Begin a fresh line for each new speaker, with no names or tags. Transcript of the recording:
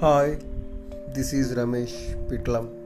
Hi, this is Ramesh Pitlam.